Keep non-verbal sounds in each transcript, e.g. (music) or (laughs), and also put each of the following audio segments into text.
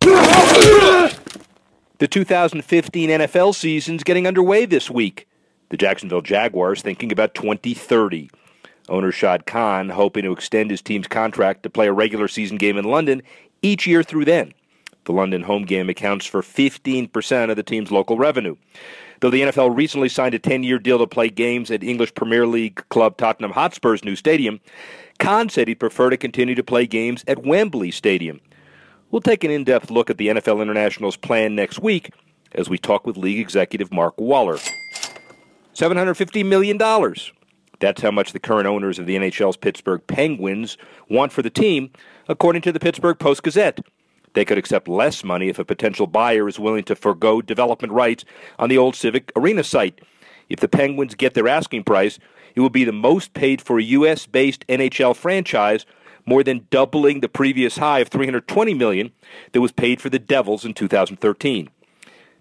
The 2015 NFL season's getting underway this week. The Jacksonville Jaguars thinking about 2030. Owner Shad Khan hoping to extend his team's contract to play a regular season game in London each year through then. The London home game accounts for 15% of the team's local revenue. Though the NFL recently signed a 10 year deal to play games at English Premier League club Tottenham Hotspur's new stadium, Khan said he'd prefer to continue to play games at Wembley Stadium. We'll take an in depth look at the NFL International's plan next week as we talk with league executive Mark Waller. $750 million. That's how much the current owners of the NHL's Pittsburgh Penguins want for the team, according to the Pittsburgh Post Gazette. They could accept less money if a potential buyer is willing to forego development rights on the old Civic Arena site. If the Penguins get their asking price, it will be the most paid for a U.S. based NHL franchise, more than doubling the previous high of 320 million that was paid for the Devils in 2013.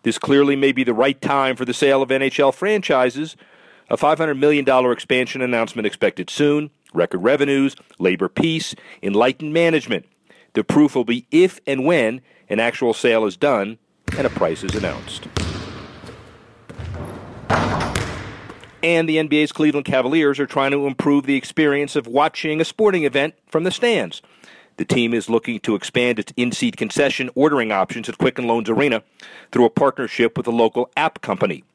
This clearly may be the right time for the sale of NHL franchises. A $500 million expansion announcement expected soon, record revenues, labor peace, enlightened management. The proof will be if and when an actual sale is done and a price is announced. And the NBA's Cleveland Cavaliers are trying to improve the experience of watching a sporting event from the stands. The team is looking to expand its in-seat concession ordering options at Quicken Loans Arena through a partnership with a local app company.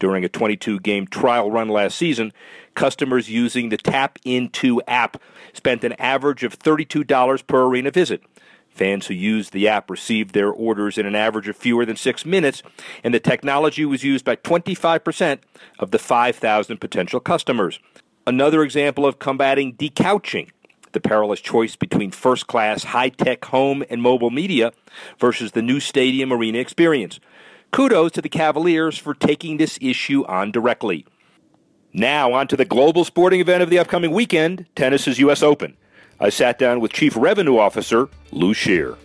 During a 22-game trial run last season, customers using the Tap Into app spent an average of $32 per arena visit. Fans who used the app received their orders in an average of fewer than six minutes, and the technology was used by 25% of the 5,000 potential customers. Another example of combating decouching the perilous choice between first class, high tech home and mobile media versus the new stadium arena experience. Kudos to the Cavaliers for taking this issue on directly. Now, on to the global sporting event of the upcoming weekend tennis's U.S. Open. I sat down with Chief Revenue Officer Lew Sherr.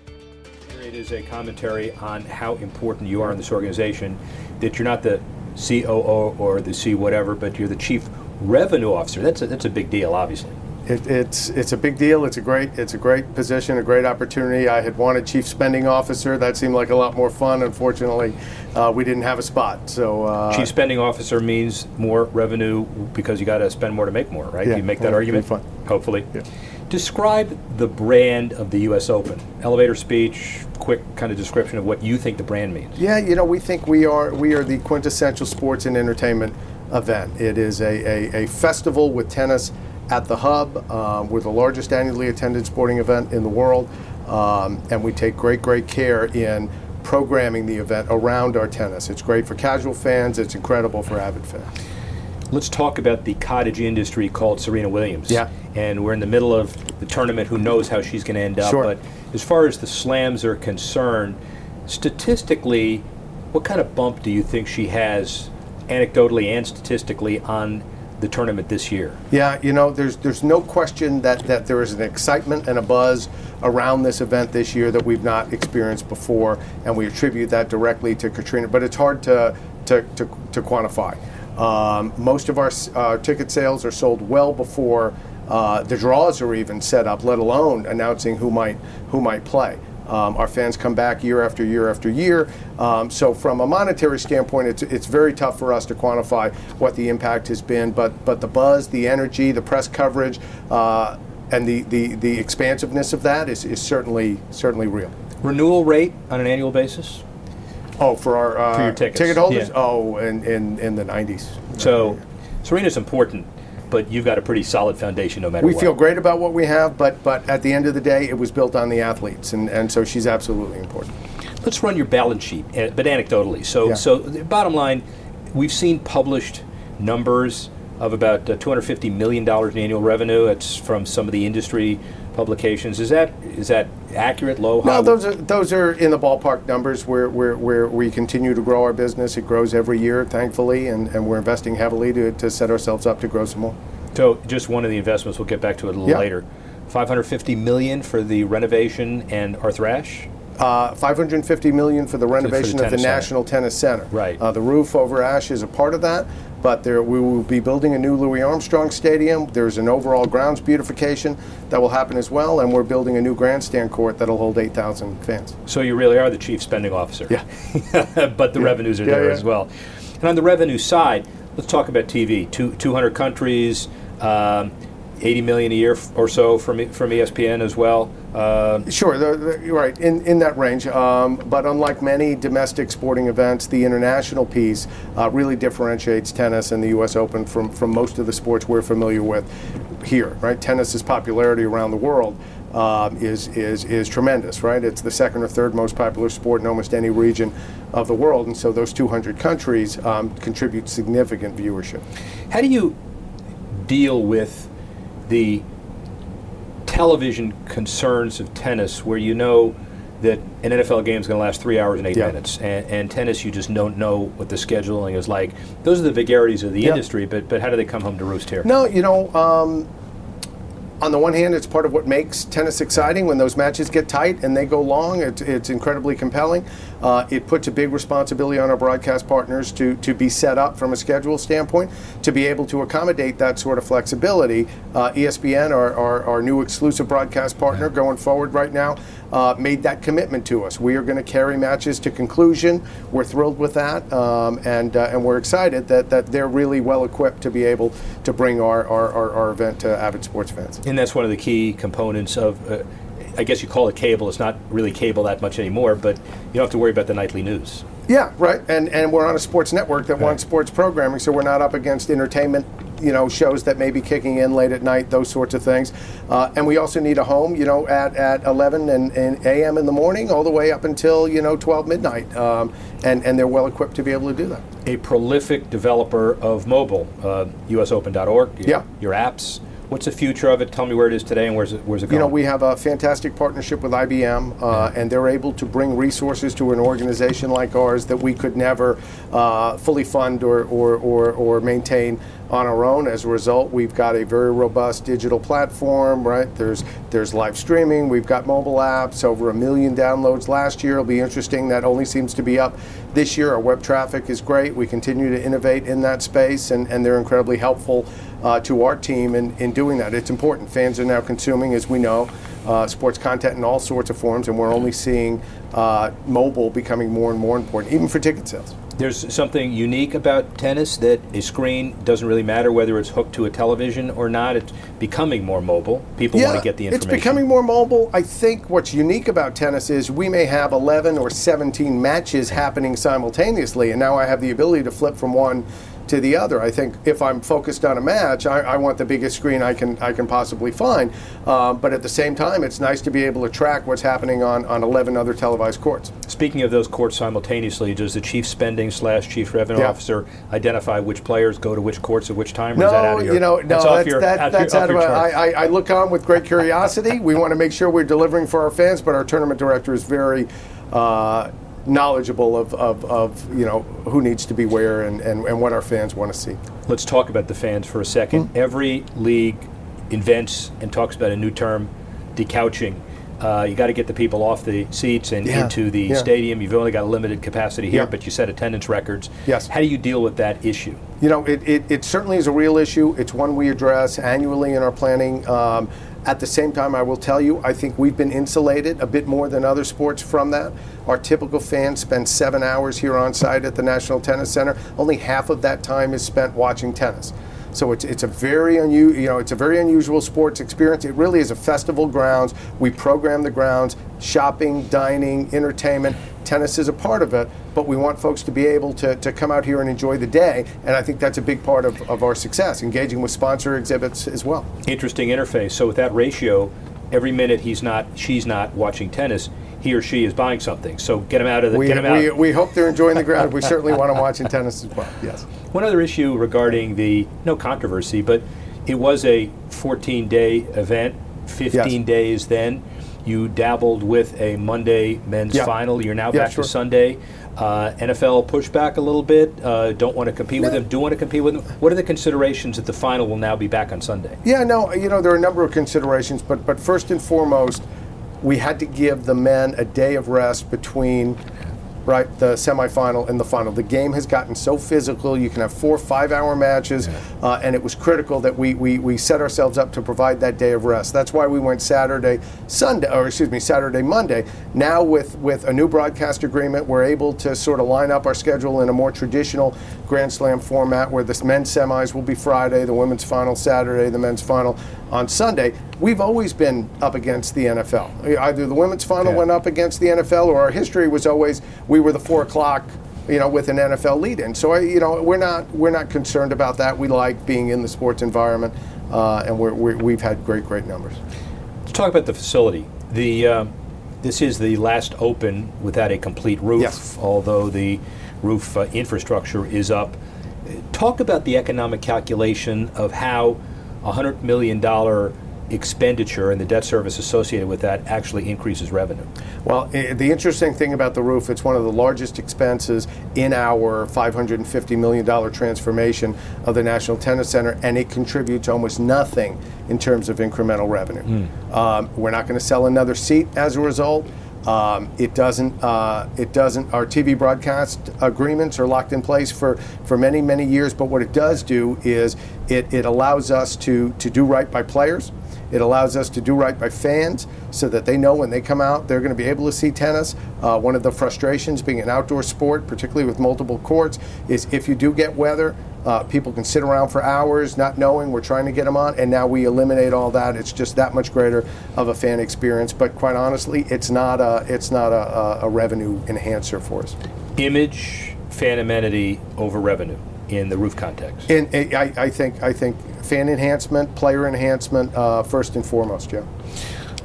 It is a commentary on how important you are in this organization, that you're not the COO or the C whatever, but you're the Chief Revenue Officer. That's a, that's a big deal, obviously. It, it's it's a big deal. It's a great it's a great position, a great opportunity. I had wanted chief spending officer. That seemed like a lot more fun. Unfortunately, uh, we didn't have a spot. So uh, chief spending officer means more revenue because you got to spend more to make more, right? Yeah, you make that argument. Fun. Hopefully. Yeah. Describe the brand of the U.S. Open. Elevator speech, quick kind of description of what you think the brand means. Yeah, you know, we think we are we are the quintessential sports and entertainment event. It is a, a, a festival with tennis at the Hub. Um, we're the largest annually attended sporting event in the world, um, and we take great, great care in programming the event around our tennis. It's great for casual fans, it's incredible for avid fans. Let's talk about the cottage industry called Serena Williams. Yeah. And we're in the middle of the tournament. Who knows how she's going to end up? Sure. But as far as the slams are concerned, statistically, what kind of bump do you think she has, anecdotally and statistically, on the tournament this year? Yeah, you know, there's there's no question that, that there is an excitement and a buzz around this event this year that we've not experienced before, and we attribute that directly to Serena. But it's hard to to, to, to quantify. Um, most of our uh, ticket sales are sold well before uh, the draws are even set up, let alone announcing who might who might play. Um, our fans come back year after year after year. Um, so from a monetary standpoint, it's, it's very tough for us to quantify what the impact has been. But but the buzz, the energy, the press coverage, uh, and the, the, the expansiveness of that is, is certainly certainly real. Renewal rate on an annual basis? Oh, for our uh, for your tickets. ticket holders? Yeah. Oh, in, in, in the 90s. So Serena's important but you've got a pretty solid foundation no matter we what. We feel great about what we have, but but at the end of the day, it was built on the athletes, and, and so she's absolutely important. Let's run your balance sheet, eh, but anecdotally. So yeah. so bottom line, we've seen published numbers of about uh, $250 million in annual revenue. It's from some of the industry publications. Is that is that accurate? Low? No, those are those are in the ballpark numbers where, where, where we continue to grow our business. It grows every year, thankfully, and, and we're investing heavily to, to set ourselves up to grow some more. So just one of the investments. We'll get back to it a little Yeah. later. 550 million for the renovation and Arthur Ashe. Uh, 550 million for the renovation of the tennis center. National Tennis Center. Right. Uh, the roof over Ashe is a part of that, but there we will be building a new Louis Armstrong Stadium. There's an overall grounds beautification that will happen as well, and we're building a new grandstand court that'll hold 8,000 fans. So you really are the chief spending officer. Yeah. (laughs) but the revenues are Yeah, there yeah. as well. And on the revenue side, let's talk about TV. Two, 200 countries, um, 80 million a year or so from from ESPN as well. Uh, Sure, the, the, right, in, in that range. Um, but unlike many domestic sporting events, the international piece uh, really differentiates tennis and the U.S. Open from, from most of the sports we're familiar with here, right? Tennis's popularity around the world um, is, is, is tremendous, right? It's the second or third most popular sport in almost any region of the world, and so those 200 countries um, contribute significant viewership. how do you deal with the television concerns of tennis where you know that an NFL game is going to last three hours and eight Yeah. minutes, and, and tennis you just don't know what the scheduling is like. Those are the vagaries of the Yeah. industry, but but how do they come home to roost here? No, you know, um, on the one hand, it's part of what makes tennis exciting when those matches get tight and they go long. It's, it's incredibly compelling. Uh, it puts a big responsibility on our broadcast partners to, to be set up from a schedule standpoint to be able to accommodate that sort of flexibility. Uh, ESPN, our, our, our new exclusive broadcast partner going forward right now, uh, made that commitment to us. We are going to carry matches to conclusion. We're thrilled with that, um, and uh, and we're excited that, that they're really well equipped to be able to bring our, our, our, our event to avid sports fans. And that's one of the key components of, uh, I guess you call it cable. It's not really cable that much anymore, but you don't have to worry about the nightly news. Yeah, right. And and we're on a sports network that wants sports programming, so we're not up against entertainment, you know, shows that may be kicking in late at night, those sorts of things. Uh, and we also need a home, you know, at, at 11 and, and a.m. in the morning, all the way up until you know 12 midnight. Um, and and they're well equipped to be able to do that. A prolific developer of mobile, uh, USOpen.org. Your, Yeah. Your apps. What's the future of it? Tell me where it is today and where's it, where's it going? You know, we have a fantastic partnership with IBM, uh, and they're able to bring resources to an organization like ours that we could never uh, fully fund or, or, or, or maintain on our own. As a result, we've got a very robust digital platform, right? There's, there's live streaming, we've got mobile apps, over a million downloads last year. It'll be interesting. That only seems to be up this year. Our web traffic is great. We continue to innovate in that space, and, and they're incredibly helpful uh, to our team in, in doing that. It's important. Fans are now consuming, as we know, uh, sports content in all sorts of forms, and we're only seeing uh, mobile becoming more and more important, even for ticket sales. There's something unique about tennis that a screen doesn't really matter whether it's hooked to a television or not. It's becoming more mobile. People want to get the information. It's becoming more mobile. I think what's unique about tennis is we may have 11 or 17 matches happening simultaneously, and now I have the ability to flip from one to the other. I think if I'm focused on a match, I, I want the biggest screen I can I can possibly find. Um, but at the same time, it's nice to be able to track what's happening on, on 11 other televised courts. Speaking of those courts simultaneously, does the chief spending slash chief revenue Yeah. officer identify which players go to which courts at which time? Or No, your, you know, no, that's, that's, your, that, out that's your, out off of your. I, I, I look on with great curiosity. we want to make sure we're delivering for our fans, but our tournament director is very uh, knowledgeable of, of, of, you know, who needs to be where and, and, and what our fans want to see. Let's talk about the fans for a second. Hmm. Every league invents and talks about a new term, decouching. Uh, you got to get the people off the seats and Yeah, into the yeah. stadium. You've only got limited capacity here, Yeah. but you set attendance records. Yes. How do you deal with that issue? You know, it, it, it certainly is a real issue. It's one we address annually in our planning. Um, at the same time, I will tell you, I think we've been insulated a bit more than other sports from that. Our typical fan spends seven hours here on site at the National Tennis Center. Only half of that time is spent watching tennis. So it's, it's a very unu- you know it's a very unusual sports experience. It really is a festival grounds. We program the grounds, shopping, dining, entertainment. Tennis is a part of it, but we want folks to be able to, to come out here and enjoy the day. And I think that's a big part of, of our success, engaging with sponsor exhibits as well. Interesting interface. So with that ratio, every minute he's not, she's not watching tennis, he or she is buying something. So get him out of the. We, out. we, we hope they're enjoying the ground. We certainly want them watching tennis as well. Yes. One other issue regarding the no controversy, but it was a 14-day event. 15 Yes. days then. You dabbled with a Monday men's Yeah. final. You're now Yeah, back sure. to Sunday. Uh, NFL push back a little bit. Uh, don't want to compete with No. them. Do want to compete with them. What are the considerations that the final will now be back on Sunday? Yeah, no, you know, there are a number of considerations, but but first and foremost, we had to give the men a day of rest between right the semifinal and the final. The game has gotten so physical. You can have four five-hour matches, uh, and it was critical that we, we we set ourselves up to provide that day of rest. That's why we went Saturday, Sunday, or excuse me, Saturday, Monday. Now with with a new broadcast agreement, we're able to sort of line up our schedule in a more traditional Grand Slam format, where the men's semis will be Friday, the women's final Saturday, the men's final on Sunday. We've always been up against the NFL. Either the women's final Yeah. went up against the NFL, or our history was always we were the four o'clock, you know, with an NFL lead-in. So I, you know, we're not we're not concerned about that. We like being in the sports environment, uh, and we're, we're, we've had great great numbers. Let's talk about the facility. The uh, this is the last open without a complete roof, Yes. although the roof uh, infrastructure is up. Talk about the economic calculation of how a hundred million dollar expenditure and the debt service associated with that actually increases revenue. Well, i the interesting thing about the roof, it's one of the largest expenses in our $550 million transformation of the National Tennis Center, and it contributes almost nothing in terms of incremental revenue. Um, we're not going to sell another seat as a result. Um, it doesn't. Uh, it doesn't. Our TV broadcast agreements are locked in place for, for many many years. But what it does do is it, it allows us to to do right by players. It allows us to do right by fans so that they know when they come out they're going to be able to see tennis. Uh, one of the frustrations being an outdoor sport, particularly with multiple courts, is if you do get weather, uh, people can sit around for hours not knowing we're trying to get them on, and now we eliminate all that. It's just that much greater of a fan experience. But quite honestly, it's not a it's not a, a, a revenue enhancer for us. Image, fan amenity over revenue in the roof context. And I, I think I think fan enhancement, player enhancement, uh, first and foremost, Yeah.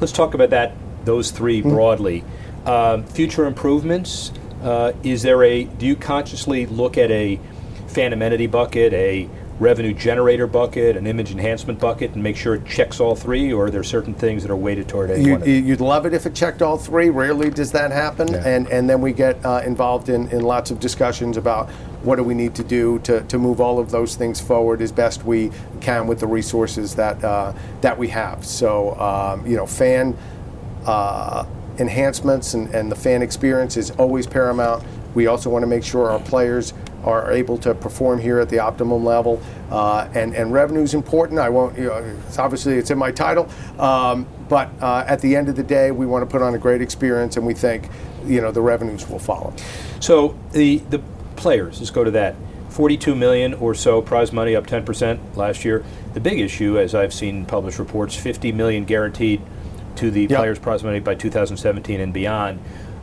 Let's talk about that. Those 3 broadly. Um, future improvements. Uh, is there a? Do you consciously look at a fan amenity bucket, a revenue generator bucket, an image enhancement bucket, and make sure it checks all three, or are there certain things that are weighted toward any You, one? You'd love it if it checked all three. Rarely does that happen, Yeah. and and then we get uh, involved in, in lots of discussions about what do we need to do to, to move all of those things forward as best we can with the resources that uh, that we have. So um, you know, fan uh, enhancements and, and the fan experience is always paramount. We also want to make sure our players are able to perform here at the optimum level. Uh, and, and revenue is important. I won't, you know, it's obviously it's in my title. Um, but uh, at the end of the day, we want to put on a great experience, and we think, you know, the revenues will follow. So the the players. Let's go to that. 42 million or so prize money, up 10 percent last year. The big issue, as I've seen published reports, 50 million guaranteed to the Yep. players' prize money by 2017 and beyond.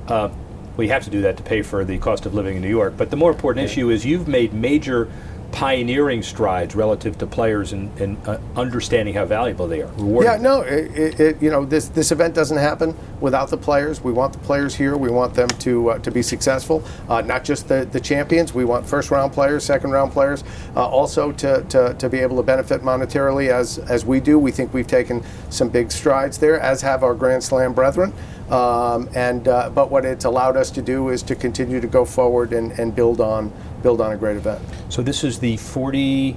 Uh, we have to do that to pay for the cost of living in New York. But the more important issue is you've made major pioneering strides relative to players and, and uh, understanding how valuable they are. Rewarding Yeah, no, it, it, you know this this event doesn't happen without the players. We want the players here. We want them to uh, to be successful. Uh, not just the, the champions. We want first round players, second round players, uh, also to, to, to be able to benefit monetarily as as we do. We think we've taken some big strides there, as have our Grand Slam brethren. Um, and uh, but what it's allowed us to do is to continue to go forward and, and build on build on a great event. So this is the 40,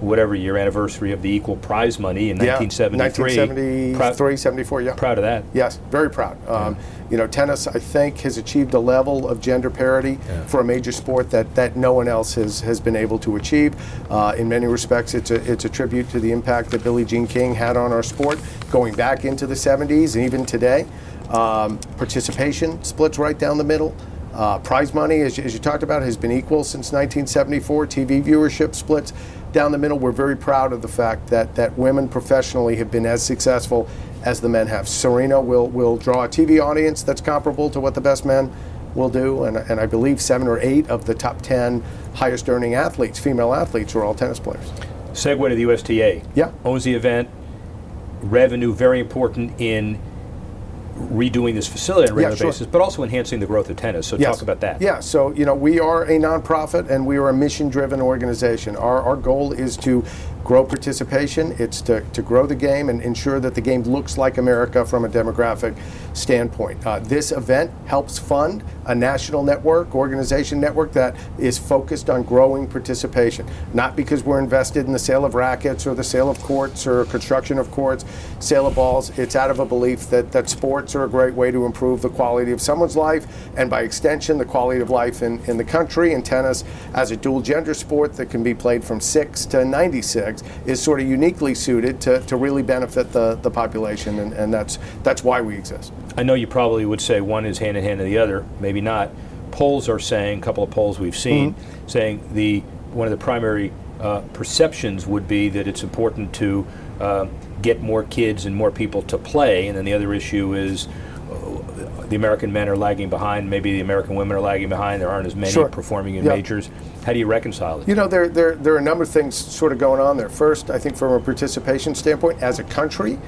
whatever year anniversary of the equal prize money in Yeah, 1973. 1973, Proud, 74, yeah. proud of that. Yes, very proud. Um, You know, tennis, I think, has achieved a level of gender parity for a major sport that, that no one else has, has been able to achieve. Uh, in many respects, it's a, it's a tribute to the impact that Billie Jean King had on our sport going back into the 70s and even today. Um, participation splits right down the middle. Uh, prize money, as, you- as you talked about, has been equal since 1974. TV viewership splits down the middle. We're very proud of the fact that, that women professionally have been as successful as the men have. Serena will, will draw a TV audience that's comparable to what the best men will do, and, and I believe seven or eight of the top 10 highest earning athletes, female athletes, are all tennis players. Segue to the USTA. Yeah. Owns the event. Revenue very important in redoing this facility on a regular sure. basis, but also enhancing the growth of tennis. So Yes. talk about that. Yeah, so you know we are a nonprofit and we are a mission-driven organization. Our, our goal is to grow participation, it's to, to grow the game and ensure that the game looks like America from a demographic standpoint. Uh, this event helps fund a national network, organization network that is focused on growing participation, not because we're invested in the sale of rackets or the sale of courts or construction of courts, sale of balls. It's out of a belief that, that sports are a great way to improve the quality of someone's life and by extension the quality of life in, in the country. And tennis, as a dual gender sport that can be played from 6 to 96, is sort of uniquely suited to, to really benefit the, the population, and, and that's, that's why we exist. I know you probably would say one is hand in hand to the other, maybe not. Polls are saying, a couple of polls we've seen, mm-hmm. saying the one of the primary uh, perceptions would be that it's important to uh, get more kids and more people to play, and then the other issue is the American men are lagging behind. Maybe the American women are lagging behind. There aren't as many sure. performing in yep. majors. How do you reconcile it? You know, there, there, there are a number of things sort of going on there. First, I think from a participation standpoint, as a country,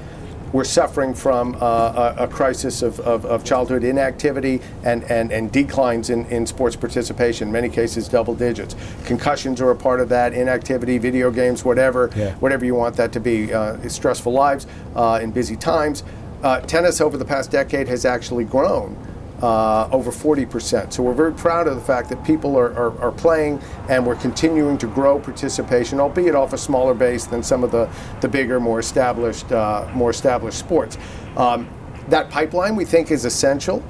we're suffering from uh, a, a, crisis of, of, of, childhood inactivity and, and, and declines in, in sports participation, in many cases double digits. Concussions are a part of that, inactivity, video games, whatever, yeah. whatever you want that to be. Uh, stressful lives uh, in busy times. Uh, tennis over the past decade has actually grown uh, over 40%. So we're very proud of the fact that people are, are, are, playing and we're continuing to grow participation, albeit off a smaller base than some of the, the bigger, more established, uh, more established sports. Um, that pipeline we think is essential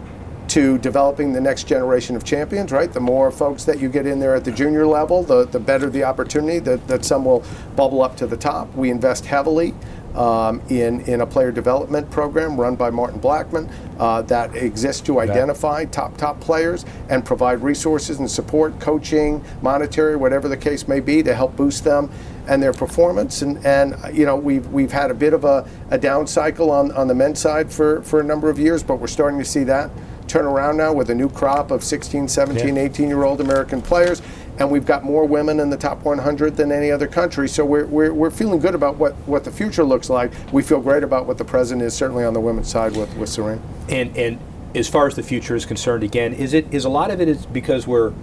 to developing the next generation of champions, right? The more folks that you get in there at the junior level, the, the better the opportunity that, that some will bubble up to the top. We invest heavily um, in, in a player development program run by Martin Blackman uh, that exists to identify top, top players and provide resources and support, coaching, monetary, whatever the case may be, to help boost them and their performance. And, and you know, we've, we've had a bit of a, a down cycle on, on the men's side for, for a number of years, but we're starting to see that turn around now with a new crop of 16, 17, yeah. 18 year old American players and we've got more women in the top 100 than any other country. So we're, we're, we're feeling good about what, what the future looks like. We feel great about what the present is, certainly on the women's side with, with Serena. And, and as far as the future is concerned, again, is it is a lot of it is because we're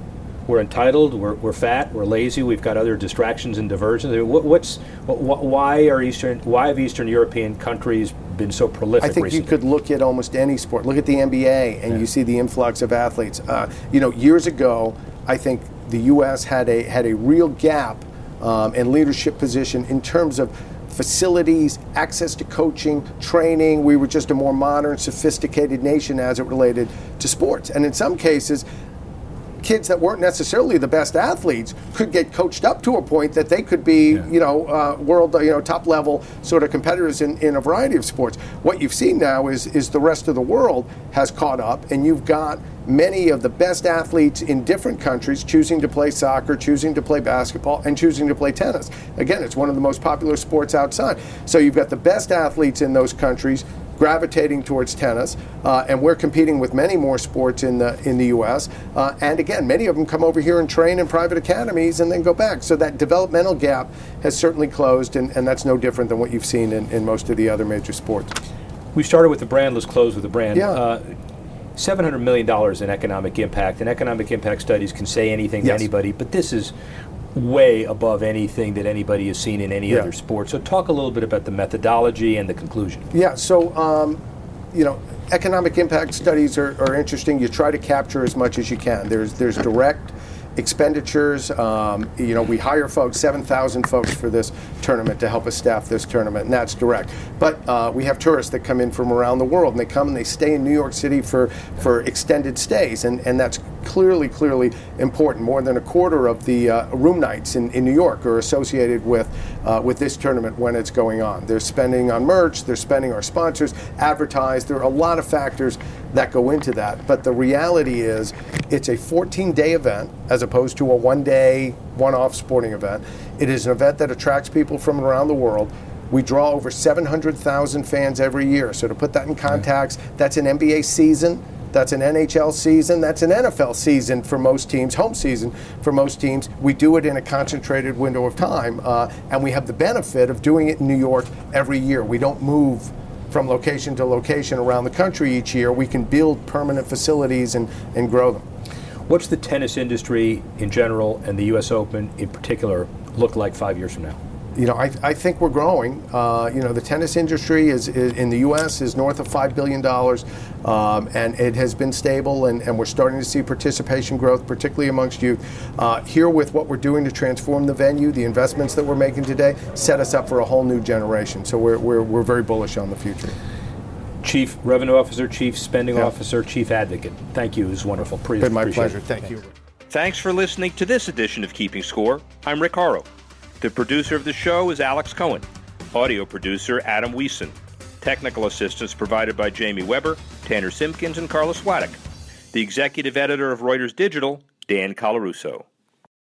we're entitled, we're, we're fat, we're lazy, we've got other distractions and diversions. what, what's what, why are Eastern why have Eastern European countries been so prolific? I think recently? you could look at almost any sport. Look at the NBA, and yeah. you see the influx of athletes. Uh, you know, years ago, I think the U.S. had a had a real gap um, and leadership position in terms of facilities, access to coaching, training. We were just a more modern, sophisticated nation as it related to sports. And in some cases, kids that weren't necessarily the best athletes could get coached up to a point that they could be, yeah. you know, uh, world, you know, top level sort of competitors in, in a variety of sports. What you've seen now is is the rest of the world has caught up, and you've got many of the best athletes in different countries choosing to play soccer, choosing to play basketball, and choosing to play tennis. Again, it's one of the most popular sports outside. So you've got the best athletes in those countries gravitating towards tennis, uh, and we're competing with many more sports in the in the U.S. Uh, and again, many of them come over here and train in private academies and then go back. So that developmental gap has certainly closed, and, and that's no different than what you've seen in, in most of the other major sports. We started with the brand. Let's close with the brand. Yeah. Uh, $700 million in economic impact, and economic impact studies can say anything yes. to anybody, but this is way above anything that anybody has seen in any yeah. other sport. So, talk a little bit about the methodology and the conclusion. Yeah, so, um, you know, economic impact studies are, are interesting. You try to capture as much as you can. There's, there's direct expenditures. Um, you know, we hire folks, 7,000 folks for this tournament to help us staff this tournament, and that's direct. But uh, we have tourists that come in from around the world, and they come and they stay in New York City for, for extended stays, and, and that's clearly, clearly important. More than a quarter of the uh, room nights in, in New York are associated with, uh, with this tournament when it's going on. They're spending on merch, they're spending our sponsors, advertise. There are a lot of factors that go into that. But the reality is, it's a 14 day event as opposed to a one day, one off sporting event. It is an event that attracts people from around the world. We draw over 700,000 fans every year. So, to put that in context, that's an NBA season. That's an NHL season. That's an NFL season for most teams, home season for most teams. We do it in a concentrated window of time, uh, and we have the benefit of doing it in New York every year. We don't move from location to location around the country each year, we can build permanent facilities and, and grow them. What's the tennis industry in general and the U.S. Open in particular look like five years from now? You know, I, I think we're growing. Uh, you know, the tennis industry is, is, in the U.S. is north of five billion dollars, um, and it has been stable, and, and, we're starting to see participation growth, particularly amongst youth. Uh, here, with what we're doing to transform the venue, the investments that we're making today, set us up for a whole new generation. So we're, we're, we're very bullish on the future. Chief Revenue Officer, Chief Spending yeah. Officer, Chief Advocate. Thank you. It was wonderful. Pre- been my pleasure. Thank you. Thanks for listening to this edition of Keeping Score. I'm Rick Horrow. The producer of the show is Alex Cohen. Audio producer Adam Wiesen. Technical assistance provided by Jamie Weber, Tanner Simpkins, and Carlos Swadek. The executive editor of Reuters Digital, Dan Colarusso.